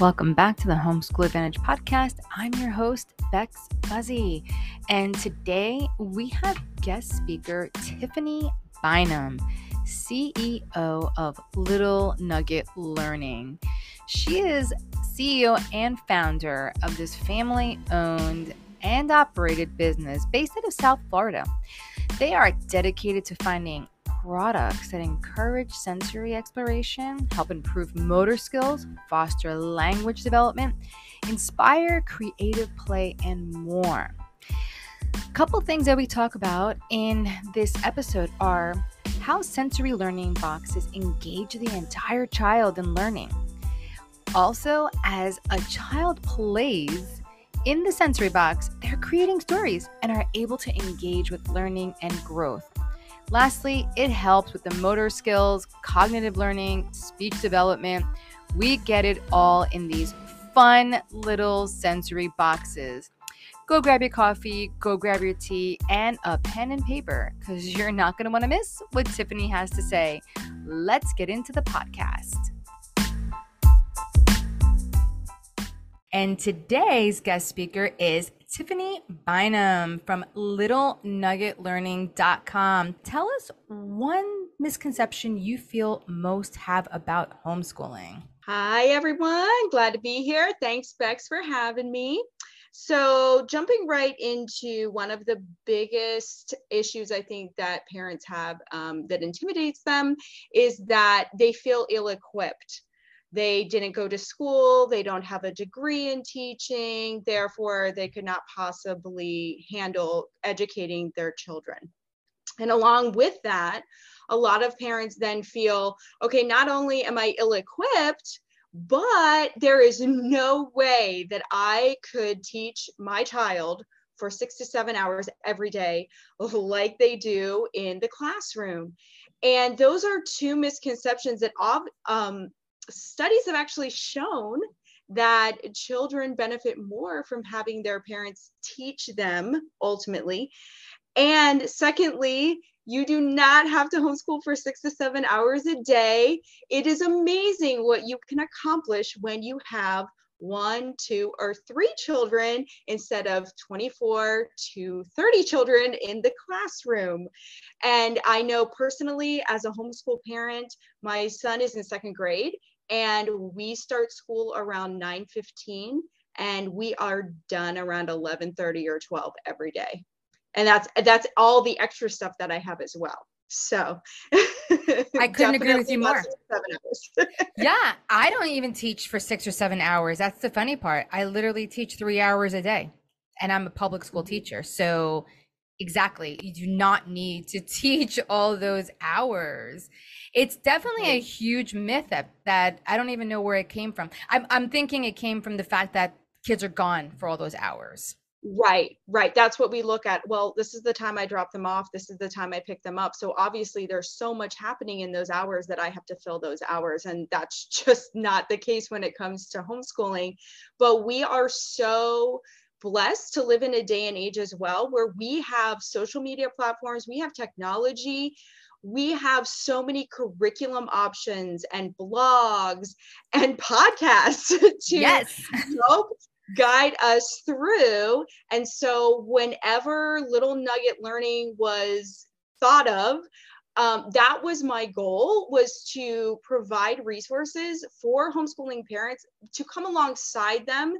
Welcome back to the Homeschool Advantage podcast. I'm your host, Bex Fuzzy, and today we have guest speaker Tiffany Bynum, CEO of Little Nugget Learning. She is CEO and founder of this family owned and operated business based out of South Florida. They are dedicated to finding products that encourage sensory exploration, help improve motor skills, foster language development, inspire creative play, and more. A couple things that we talk about in this episode are how sensory learning boxes engage the entire child in learning. Also, as a child plays in the sensory box, they're creating stories and are able to engage with learning and growth. Lastly, it helps with the motor skills, cognitive learning, speech development. We get it all in these fun little sensory boxes. Go grab your coffee, go grab your tea, and a pen and paper because you're not going to want to miss what Tiffany has to say. Let's get into the podcast. And today's guest speaker is Tiffany Bynum from LittleNuggetLearning.com. Tell us one misconception you feel most have about homeschooling. Hi, everyone. Glad to be here. Thanks, Bex, for having me. So, jumping right into one of the biggest issues I think that parents have um, that intimidates them is that they feel ill equipped they didn't go to school, they don't have a degree in teaching, therefore, they could not possibly handle educating their children. And along with that, a lot of parents then feel okay, not only am I ill equipped, but there is no way that I could teach my child for six to seven hours every day, like they do in the classroom. And those are two misconceptions that um, studies have actually shown that children benefit more from having their parents teach them ultimately. And secondly, you do not have to homeschool for six to seven hours a day. It is amazing what you can accomplish when you have one, two, or three children instead of 24 to 30 children in the classroom. And I know personally, as a homeschool parent, my son is in second grade and we start school around 9:15 and we are done around 11:30 or 12 every day. And that's that's all the extra stuff that I have as well. So I couldn't agree with you more. yeah, I don't even teach for 6 or 7 hours. That's the funny part. I literally teach 3 hours a day and I'm a public school mm-hmm. teacher. So exactly, you do not need to teach all those hours it's definitely a huge myth that, that I don't even know where it came from. I'm, I'm thinking it came from the fact that kids are gone for all those hours. Right, right. That's what we look at. Well, this is the time I drop them off. This is the time I pick them up. So obviously, there's so much happening in those hours that I have to fill those hours. And that's just not the case when it comes to homeschooling. But we are so blessed to live in a day and age as well where we have social media platforms, we have technology we have so many curriculum options and blogs and podcasts to yes. help guide us through. And so, whenever Little Nugget Learning was thought of, um, that was my goal was to provide resources for homeschooling parents to come alongside them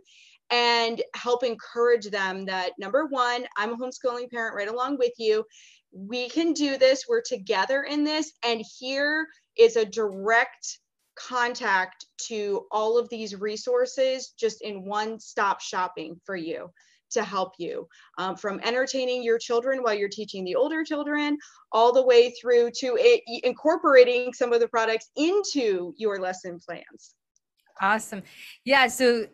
and help encourage them that number one i'm a homeschooling parent right along with you we can do this. We're together in this. And here is a direct contact to all of these resources just in one stop shopping for you to help you um, from entertaining your children while you're teaching the older children all the way through to it, incorporating some of the products into your lesson plans. Awesome. Yeah. So,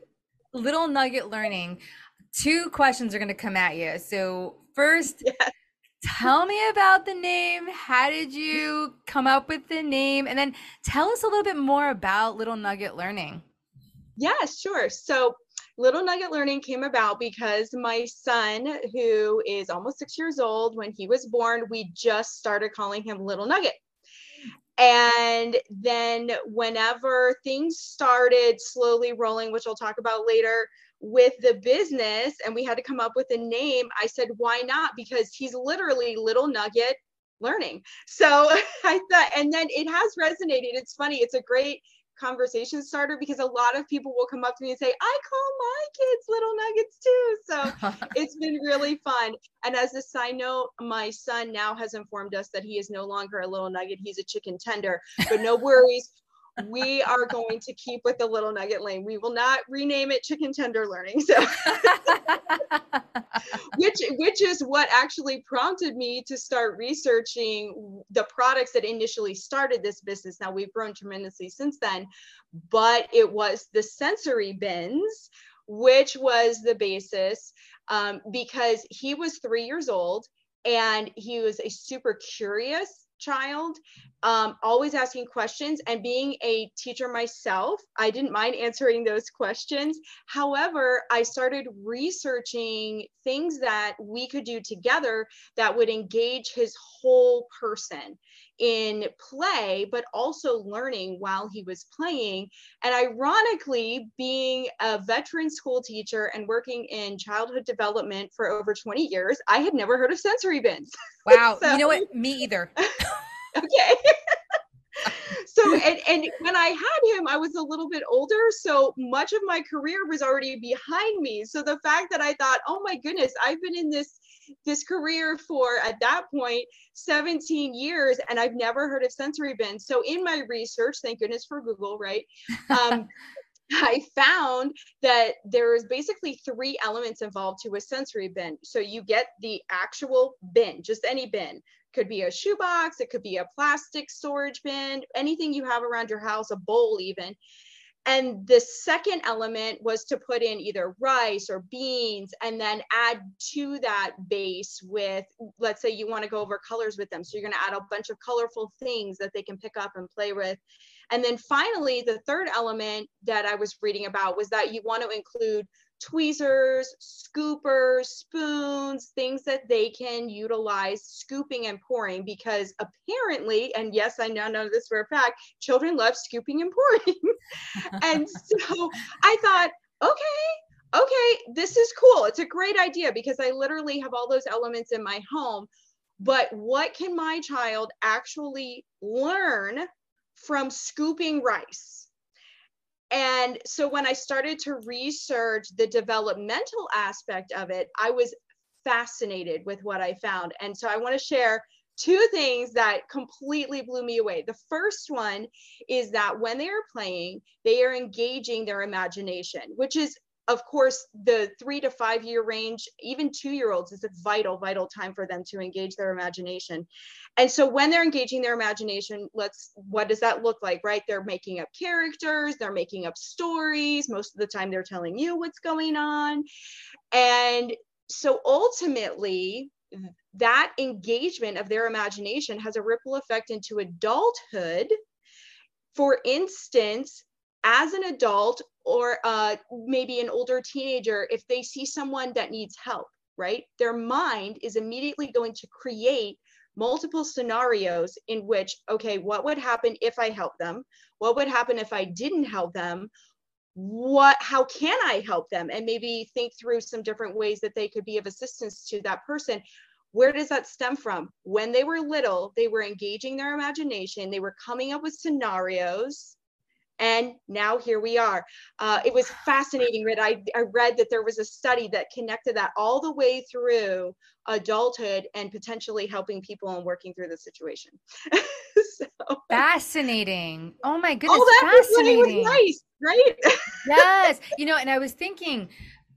little nugget learning, two questions are going to come at you. So, first, yes tell me about the name. How did you come up with the name? And then tell us a little bit more about Little Nugget Learning. Yeah, sure. So, Little Nugget Learning came about because my son, who is almost six years old, when he was born, we just started calling him Little Nugget. And then, whenever things started slowly rolling, which I'll talk about later, with the business and we had to come up with a name, I said, why not? Because he's literally little nugget learning. So I thought, and then it has resonated. It's funny. It's a great conversation starter because a lot of people will come up to me and say, I call my kids little nuggets too. So it's been really fun. And as a side note, my son now has informed us that he is no longer a little nugget, he's a chicken tender. But no worries we are going to keep with the little nugget lane. We will not rename it chicken tender learning. So which which is what actually prompted me to start researching the products that initially started this business. Now we've grown tremendously since then, but it was the sensory bins, which was the basis um, because he was three years old and he was a super curious child, um, always asking questions and being a teacher myself, I didn't mind answering those questions. However, I started researching things that we could do together that would engage his whole person in play, but also learning while he was playing. And ironically, being a veteran school teacher and working in childhood development for over 20 years, I had never heard of sensory bins. Wow. so, you know what? Me either. okay. so and, and when I had him, I was a little bit older. So much of my career was already behind me. So the fact that I thought, oh my goodness, I've been in this this career for at that point 17 years and I've never heard of sensory bins. So in my research, thank goodness for Google, right? Um, I found that there is basically three elements involved to a sensory bin. So you get the actual bin, just any bin. Could be a shoebox, it could be a plastic storage bin, anything you have around your house, a bowl even. And the second element was to put in either rice or beans and then add to that base with, let's say you want to go over colors with them. So you're going to add a bunch of colorful things that they can pick up and play with. And then finally, the third element that I was reading about was that you want to include tweezers, scoopers, spoons, things that they can utilize scooping and pouring because apparently, and yes, I now know this for a fact, children love scooping and pouring. and so I thought, okay, okay, this is cool. It's a great idea because I literally have all those elements in my home. But what can my child actually learn from scooping rice? And so when I started to research the developmental aspect of it, I was fascinated with what I found. And so I want to share two things that completely blew me away. The first one is that when they are playing, they are engaging their imagination, which is of course, the three to five year range, even two year olds, is a vital, vital time for them to engage their imagination. And so when they're engaging their imagination, let's, what does that look like, right? They're making up characters, they're making up stories. Most of the time, they're telling you what's going on. And so ultimately, that engagement of their imagination has a ripple effect into adulthood. For instance, as an adult or uh, maybe an older teenager, if they see someone that needs help, right, their mind is immediately going to create multiple scenarios in which, okay, what would happen if I help them? What would happen if I didn't help them? What, how can I help them? And maybe think through some different ways that they could be of assistance to that person. Where does that stem from? When they were little, they were engaging their imagination, they were coming up with scenarios and now here we are. Uh, it was fascinating. Read I, I read that there was a study that connected that all the way through adulthood and potentially helping people and working through the situation. so, fascinating. Oh my goodness. Oh, that fascinating. was nice, right? yes. You know, and I was thinking,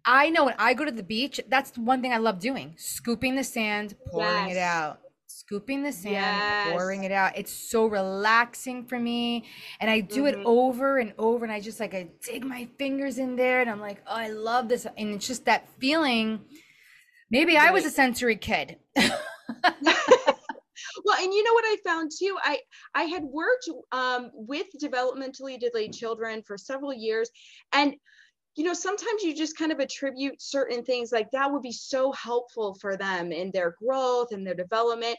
I know when I go to the beach, that's one thing I love doing: scooping the sand, pouring yes. it out scooping the sand, yes. pouring it out. It's so relaxing for me. And I do mm-hmm. it over and over. And I just like, I dig my fingers in there and I'm like, oh, I love this. And it's just that feeling. Maybe right. I was a sensory kid. well and you know what i found too i i had worked um, with developmentally delayed children for several years and you know, sometimes you just kind of attribute certain things like that would be so helpful for them in their growth and their development.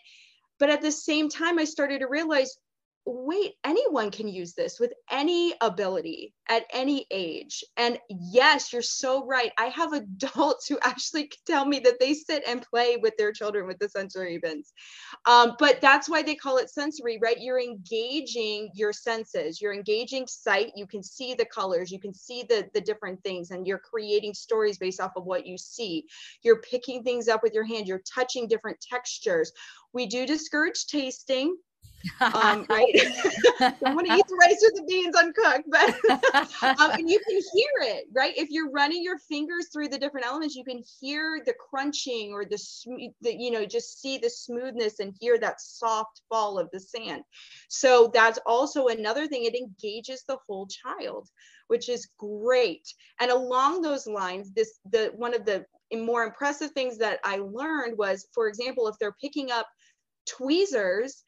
But at the same time, I started to realize wait, anyone can use this with any ability at any age. And yes, you're so right. I have adults who actually tell me that they sit and play with their children with the sensory bins. Um, but that's why they call it sensory, right? You're engaging your senses, you're engaging sight. You can see the colors, you can see the, the different things, and you're creating stories based off of what you see. You're picking things up with your hand, you're touching different textures. We do discourage tasting um, right? I want to eat the rice or the beans uncooked, but um, and you can hear it, right? If you're running your fingers through the different elements, you can hear the crunching or the, the you know, just see the smoothness and hear that soft fall of the sand. So that's also another thing. It engages the whole child, which is great. And along those lines, this the one of the more impressive things that I learned was, for example, if they're picking up tweezers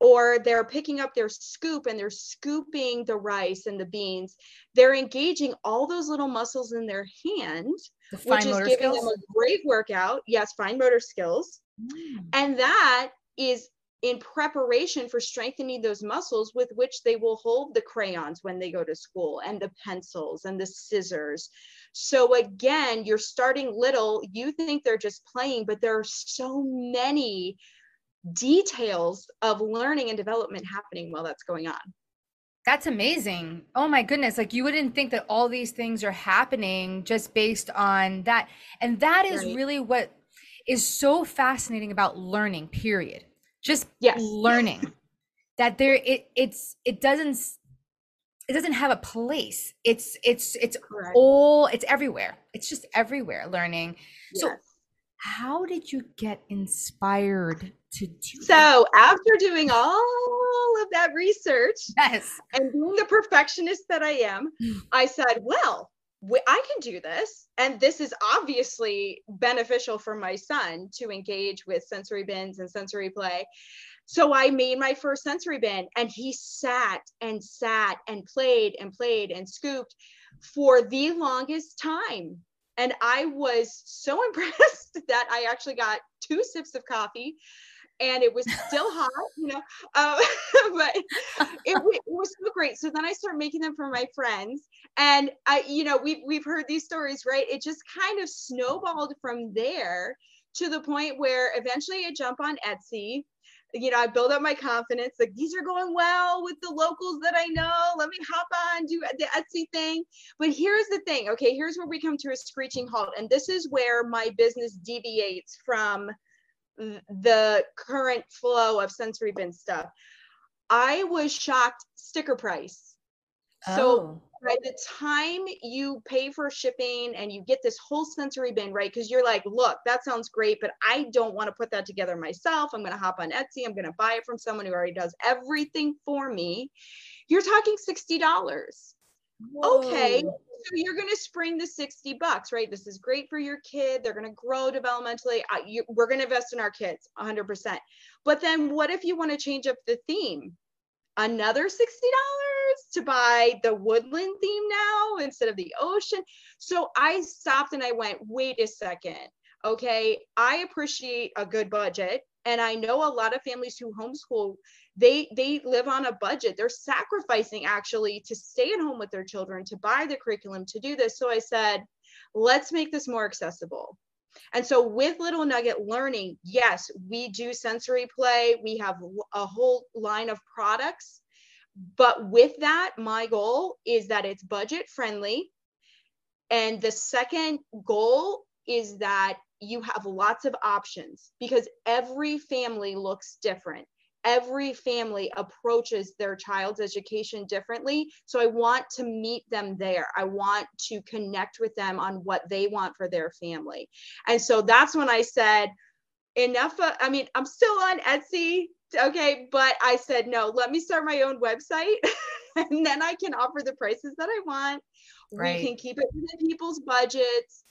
or they're picking up their scoop and they're scooping the rice and the beans they're engaging all those little muscles in their hand the which is giving skills. them a great workout yes fine motor skills mm. and that is in preparation for strengthening those muscles with which they will hold the crayons when they go to school and the pencils and the scissors so again you're starting little you think they're just playing but there are so many details of learning and development happening while that's going on. That's amazing. Oh my goodness. Like you wouldn't think that all these things are happening just based on that. And that is right. really what is so fascinating about learning, period. Just yes. learning. that there it it's it doesn't it doesn't have a place. It's it's it's Correct. all it's everywhere. It's just everywhere learning. Yes. So how did you get inspired to do so that? after doing all of that research yes. and being the perfectionist that i am mm. i said well I can do this. And this is obviously beneficial for my son to engage with sensory bins and sensory play. So I made my first sensory bin and he sat and sat and played and played and scooped for the longest time. And I was so impressed that I actually got two sips of coffee and it was still hot, you know, um, but it, it, was so great. So then I started making them for my friends and I, you know, we've, we've heard these stories, right? It just kind of snowballed from there to the point where eventually I jump on Etsy you know, I build up my confidence. Like these are going well with the locals that I know. Let me hop on, do the Etsy thing. But here's the thing. Okay, here's where we come to a screeching halt, and this is where my business deviates from the current flow of sensory bin stuff. I was shocked sticker price. Oh. So by the time you pay for shipping and you get this whole sensory bin, right? Because you're like, look, that sounds great, but I don't want to put that together myself. I'm going to hop on Etsy. I'm going to buy it from someone who already does everything for me. You're talking $60. Okay, so you're going to spring the 60 bucks, right? This is great for your kid. They're going to grow developmentally. You, we're going to invest in our kids 100%. But then what if you want to change up the theme? Another $60? To buy the woodland theme now instead of the ocean. So I stopped and I went, wait a second. Okay, I appreciate a good budget. And I know a lot of families who homeschool, they they live on a budget. They're sacrificing actually to stay at home with their children, to buy the curriculum, to do this. So I said, let's make this more accessible. And so with Little Nugget Learning, yes, we do sensory play. We have a whole line of products but with that, my goal is that it's budget friendly. And the second goal is that you have lots of options because every family looks different. Every family approaches their child's education differently. So I want to meet them there. I want to connect with them on what they want for their family. And so that's when I said, enough. Of, I mean, I'm still on Etsy okay but i said no let me start my own website and then i can offer the prices that i want right. we can keep it within people's budgets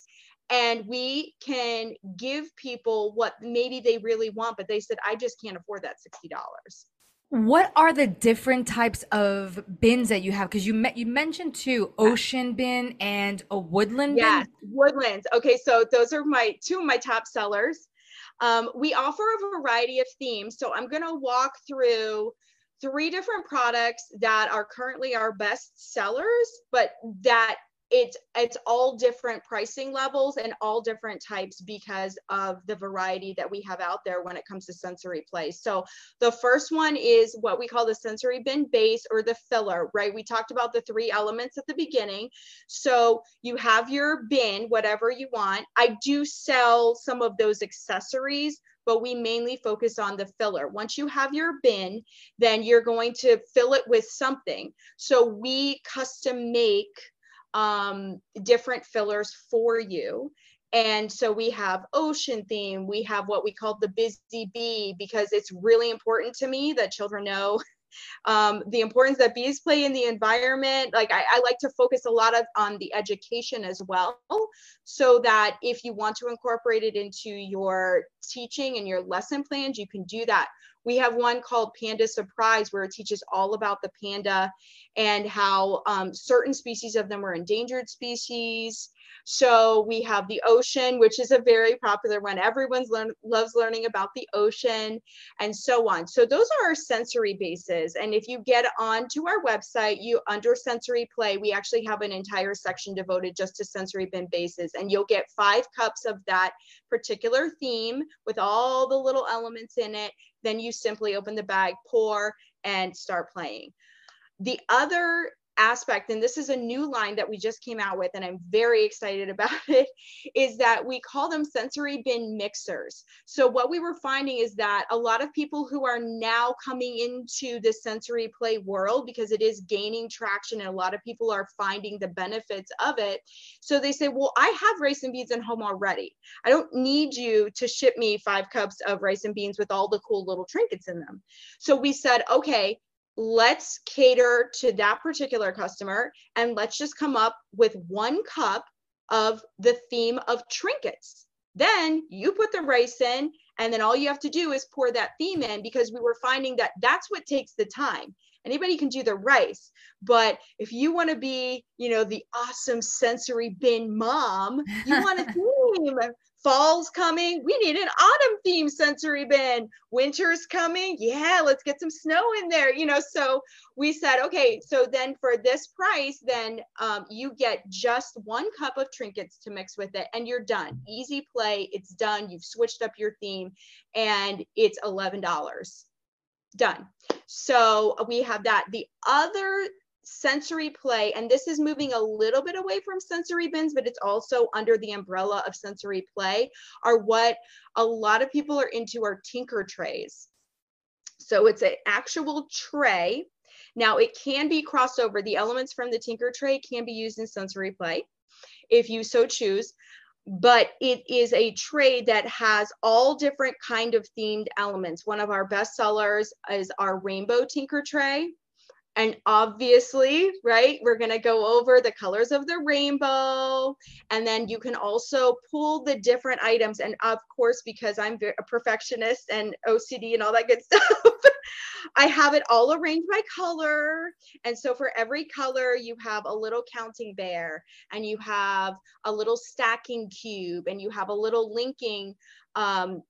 and we can give people what maybe they really want but they said i just can't afford that $60 what are the different types of bins that you have? Because you met you mentioned two ocean bin and a woodland yes, bin. woodlands. Okay, so those are my two of my top sellers. Um, we offer a variety of themes. So I'm going to walk through three different products that are currently our best sellers, but that it's it's all different pricing levels and all different types because of the variety that we have out there when it comes to sensory play. So the first one is what we call the sensory bin base or the filler, right? We talked about the three elements at the beginning. So you have your bin, whatever you want. I do sell some of those accessories but we mainly focus on the filler. Once you have your bin, then you're going to fill it with something. So we custom make um, different fillers for you. And so we have ocean theme, we have what we call the busy bee, because it's really important to me that children know um, the importance that bees play in the environment. Like I, I, like to focus a lot of on the education as well, so that if you want to incorporate it into your teaching and your lesson plans, you can do that. We have one called Panda Surprise where it teaches all about the panda and how um, certain species of them are endangered species. So we have the ocean, which is a very popular one. Everyone learn, loves learning about the ocean and so on. So those are our sensory bases. And if you get onto our website, you under sensory play, we actually have an entire section devoted just to sensory bin bases. And you'll get five cups of that particular theme with all the little elements in it. Then you simply open the bag, pour, and start playing. The other aspect, and this is a new line that we just came out with, and I'm very excited about it, is that we call them sensory bin mixers. So, what we were finding is that a lot of people who are now coming into the sensory play world, because it is gaining traction and a lot of people are finding the benefits of it. So, they say, Well, I have rice and beans at home already. I don't need you to ship me five cups of rice and beans with all the cool little trinkets in them. So, we said, Okay, let's cater to that particular customer and let's just come up with one cup of the theme of trinkets. Then you put the rice in, and then all you have to do is pour that theme in because we were finding that that's what takes the time. Anybody can do the rice, but if you want to be, you know, the awesome sensory bin mom, you want a theme fall's coming. We need an autumn theme sensory bin. Winter's coming. Yeah, let's get some snow in there. You know, so we said, okay, so then for this price, then um, you get just one cup of trinkets to mix with it and you're done. Easy play. It's done. You've switched up your theme and it's $11 done. So we have that. The other sensory play, and this is moving a little bit away from sensory bins, but it's also under the umbrella of sensory play, are what a lot of people are into are tinker trays. So it's an actual tray. Now it can be crossed over. The elements from the tinker tray can be used in sensory play if you so choose but it is a tray that has all different kind of themed elements. One of our best sellers is our rainbow tinker tray and obviously right we're going to go over the colors of the rainbow and then you can also pull the different items and of course because i'm a perfectionist and ocd and all that good stuff i have it all arranged by color. And so for every color you have a little counting bear and you have a little stacking cube and you have a little linking um,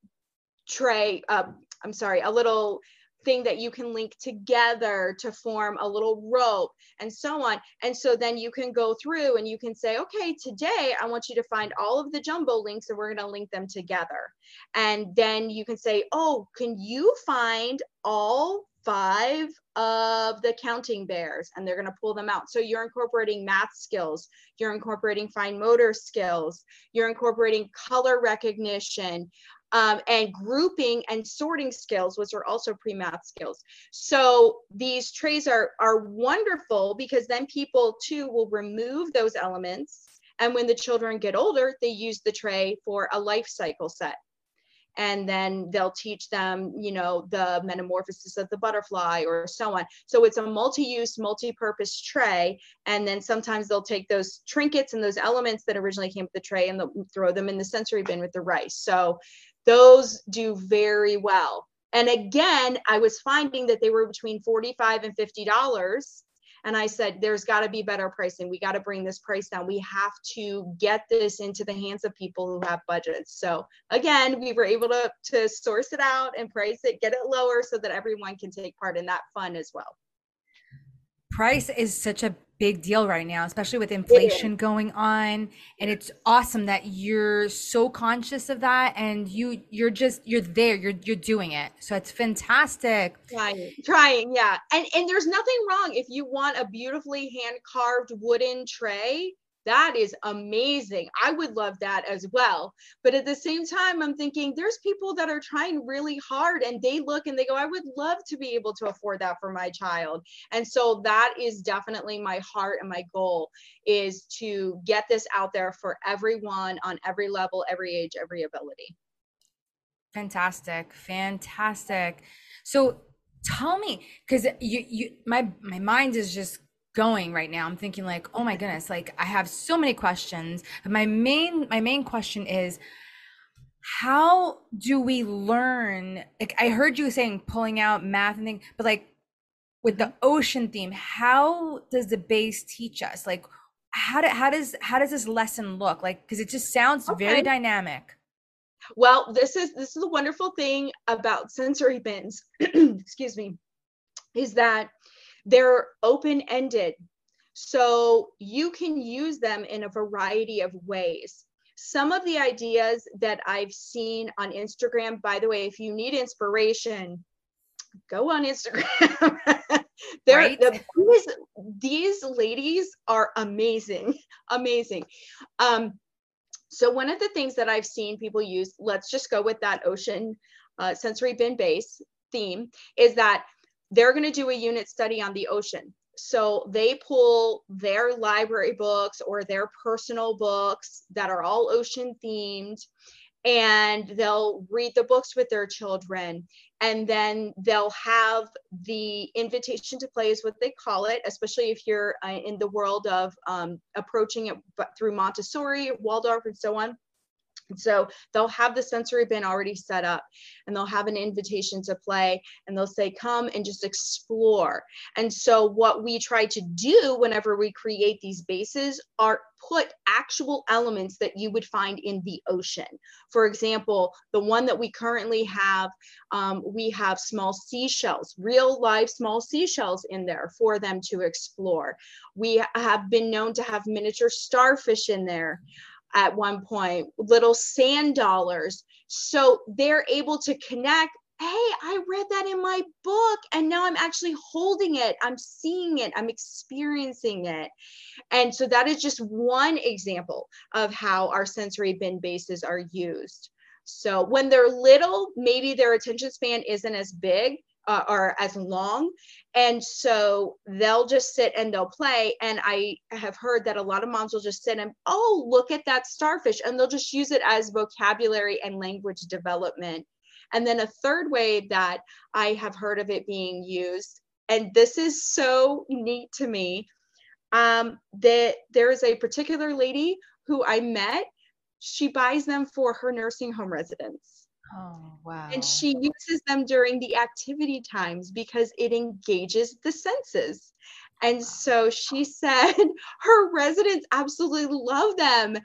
tray uh, i'm sorry a little thing that you can link together to form a little rope and so on. And so then you can go through and you can say, okay, today I want you to find all of the jumbo links and we're going to link them together. And then you can say, oh, can you find all five of the counting bears and they're going to pull them out. So you're incorporating math skills, you're incorporating fine motor skills, you're incorporating color recognition, um, and grouping and sorting skills, which are also pre-math skills. So these trays are, are wonderful because then people too will remove those elements. And when the children get older, they use the tray for a life cycle set and then they'll teach them you know the metamorphosis of the butterfly or so on so it's a multi-use multi-purpose tray and then sometimes they'll take those trinkets and those elements that originally came with the tray and throw them in the sensory bin with the rice so those do very well. And again, I was finding that they were between 45 and $50. and I said, there's got to be better pricing. We got to bring this price down. We have to get this into the hands of people who have budgets. So again, we were able to, to source it out and price it, get it lower so that everyone can take part in that fun as well. Price is such a big deal right now, especially with inflation going on. And it's awesome that you're so conscious of that and you you're just you're there, you're you're doing it. So it's fantastic. Trying, trying, yeah. And and there's nothing wrong if you want a beautifully hand carved wooden tray that is amazing. I would love that as well. But at the same time, I'm thinking there's people that are trying really hard and they look and they go, I would love to be able to afford that for my child. And so that is definitely my heart and my goal is to get this out there for everyone on every level, every age, every ability. Fantastic. Fantastic. So tell me because you you my my mind is just going right now i'm thinking like oh my goodness like i have so many questions. My main my main question is how do we learn like i heard you saying pulling out math and things but like with the mm-hmm. ocean theme how does the base teach us? Like how, do, how does how does this lesson look? Like because it just sounds okay. very dynamic. Well this is this is the wonderful thing about sensory bins excuse me is that they're open ended. So you can use them in a variety of ways. Some of the ideas that I've seen on Instagram, by the way, if you need inspiration, go on Instagram. They're, right? the, these, these ladies are amazing, amazing. Um, so one of the things that I've seen people use, let's just go with that ocean uh, sensory bin base theme, is that they're going to do a unit study on the ocean. So they pull their library books or their personal books that are all ocean themed and they'll read the books with their children and then they'll have the invitation to play is what they call it especially if you're uh, in the world of um, approaching it through montessori waldorf and so on so they'll have the sensory bin already set up and they'll have an invitation to play and they'll say, come and just explore. And so what we try to do whenever we create these bases are put actual elements that you would find in the ocean. For example, the one that we currently have, um, we have small seashells, real live small seashells in there for them to explore. We have been known to have miniature starfish in there at one point, little sand dollars. So they're able to connect. Hey, I read that in my book, and now I'm actually holding it. I'm seeing it. I'm experiencing it. And so that is just one example of how our sensory bin bases are used. So when they're little, maybe their attention span isn't as big uh, are as long. And so they'll just sit and they'll play. And I have heard that a lot of moms will just sit and, oh, look at that starfish. And they'll just use it as vocabulary and language development. And then a third way that I have heard of it being used, and this is so neat to me, um, that there is a particular lady who I met. She buys them for her nursing home residents Oh, wow. And she uses them during the activity times because it engages the senses. And so she said her residents absolutely love them.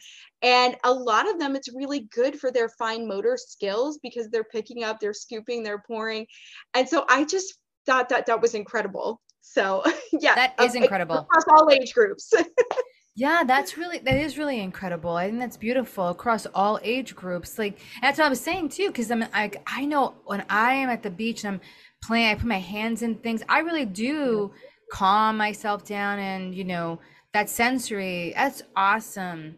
And a lot of them, it's really good for their fine motor skills because they're picking up, they're scooping, they're pouring. And so I just thought that that was incredible. So, yeah. That uh, is incredible. Across all age groups. Yeah, that's really that is really incredible. I think that's beautiful across all age groups. Like that's what I was saying too, because I'm like I know when I am at the beach and I'm playing, I put my hands in things. I really do calm myself down, and you know that sensory. That's awesome.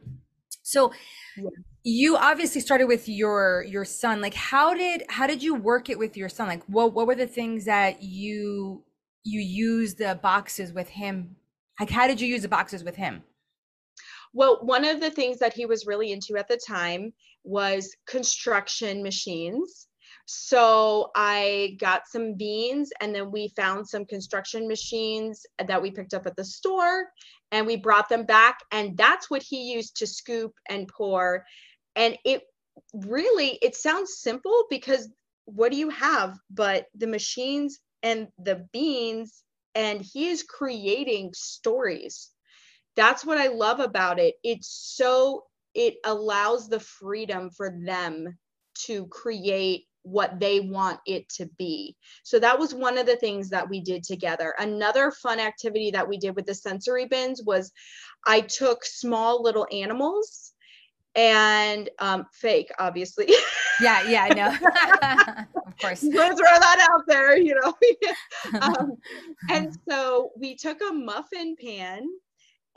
So. Yeah. You obviously started with your your son. Like, how did how did you work it with your son? Like, what what were the things that you you used the boxes with him? Like, how did you use the boxes with him? Well, one of the things that he was really into at the time was construction machines. So I got some beans and then we found some construction machines that we picked up at the store and we brought them back. And that's what he used to scoop and pour. And it really, it sounds simple because what do you have but the machines and the beans and he is creating stories. That's what I love about it. It's so, it allows the freedom for them to create what they want it to be. So that was one of the things that we did together. Another fun activity that we did with the sensory bins was I took small little animals and um, fake, obviously. Yeah, yeah, I know. of course. Let's throw that out there, you know. um, and so we took a muffin pan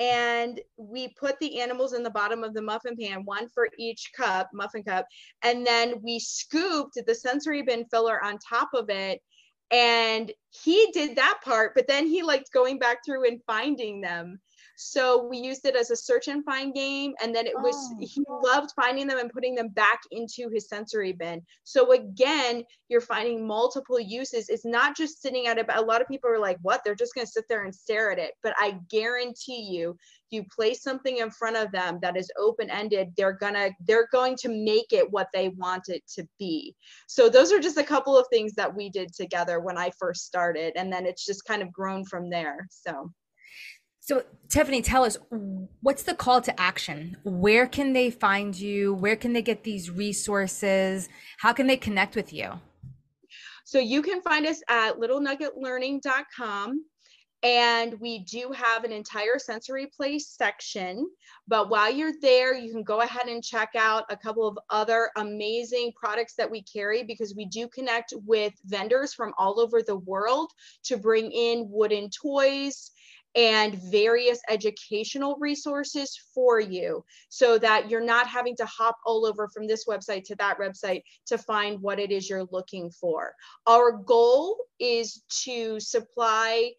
and we put the animals in the bottom of the muffin pan, one for each cup, muffin cup, and then we scooped the sensory bin filler on top of it. And he did that part, but then he liked going back through and finding them. So we used it as a search and find game. And then it was, oh. he loved finding them and putting them back into his sensory bin. So again, you're finding multiple uses. It's not just sitting at it. A lot of people are like, what? They're just going to sit there and stare at it. But I guarantee you, you place something in front of them that is open ended, they're gonna, they're going to make it what they want it to be. So those are just a couple of things that we did together when I first started. And then it's just kind of grown from there. So so, Tiffany, tell us what's the call to action? Where can they find you? Where can they get these resources? How can they connect with you? So, you can find us at littlenuggetlearning.com. And we do have an entire sensory play section. But while you're there, you can go ahead and check out a couple of other amazing products that we carry because we do connect with vendors from all over the world to bring in wooden toys and various educational resources for you so that you're not having to hop all over from this website to that website to find what it is you're looking for. Our goal is to supply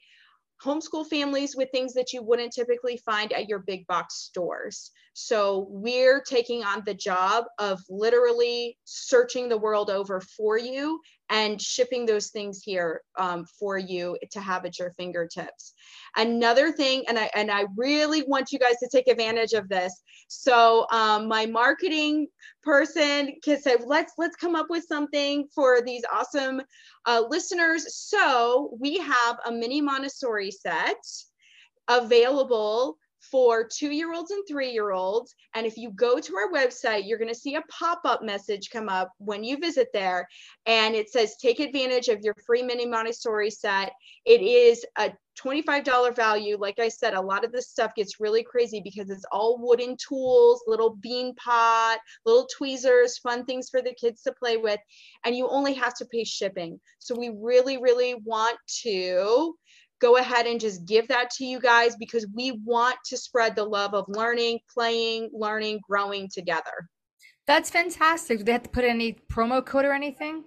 homeschool families with things that you wouldn't typically find at your big box stores. So we're taking on the job of literally searching the world over for you and shipping those things here um, for you to have at your fingertips. Another thing, and I and I really want you guys to take advantage of this. So um, my marketing person can say, let's let's come up with something for these awesome uh, listeners. So we have a mini Montessori set available for two year olds and three year olds. And if you go to our website, you're going to see a pop up message come up when you visit there. And it says, take advantage of your free mini Montessori set. It is a $25 value. Like I said, a lot of this stuff gets really crazy because it's all wooden tools, little bean pot, little tweezers, fun things for the kids to play with. And you only have to pay shipping. So we really, really want to go ahead and just give that to you guys because we want to spread the love of learning, playing, learning, growing together. That's fantastic. Do they have to put any promo code or anything?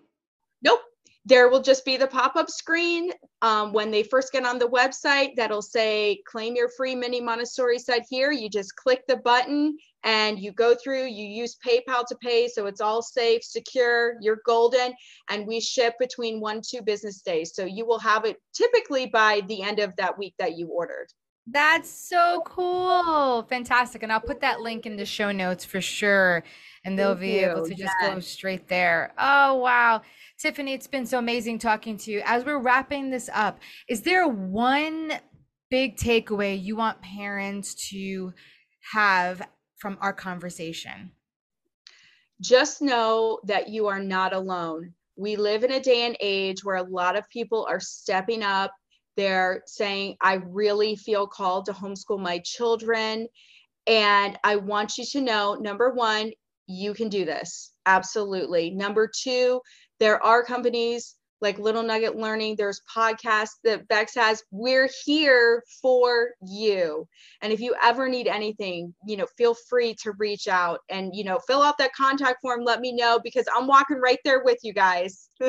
Nope. There will just be the pop up screen um, when they first get on the website that'll say claim your free mini Montessori set here. You just click the button and you go through, you use PayPal to pay. So it's all safe, secure, you're golden. And we ship between one, two business days. So you will have it typically by the end of that week that you ordered. That's so cool. Fantastic. And I'll put that link in the show notes for sure. And they'll Thank be you. able to just yes. go straight there. Oh, wow. Tiffany, it's been so amazing talking to you. As we're wrapping this up, is there one big takeaway you want parents to have from our conversation? Just know that you are not alone. We live in a day and age where a lot of people are stepping up. They're saying, I really feel called to homeschool my children. And I want you to know number one, you can do this. Absolutely. Number two, there are companies like Little Nugget Learning. There's podcasts that Bex has. We're here for you. And if you ever need anything, you know, feel free to reach out and, you know, fill out that contact form. Let me know because I'm walking right there with you guys.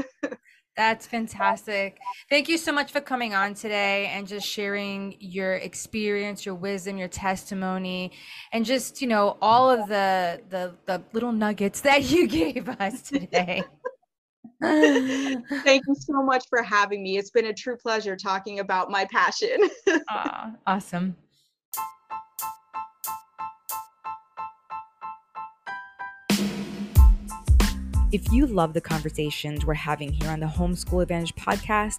That's fantastic. Thank you so much for coming on today and just sharing your experience, your wisdom, your testimony, and just, you know, all of the the the little nuggets that you gave us today. Thank you so much for having me. It's been a true pleasure talking about my passion. Aw, awesome. If you love the conversations we're having here on the Homeschool Advantage podcast,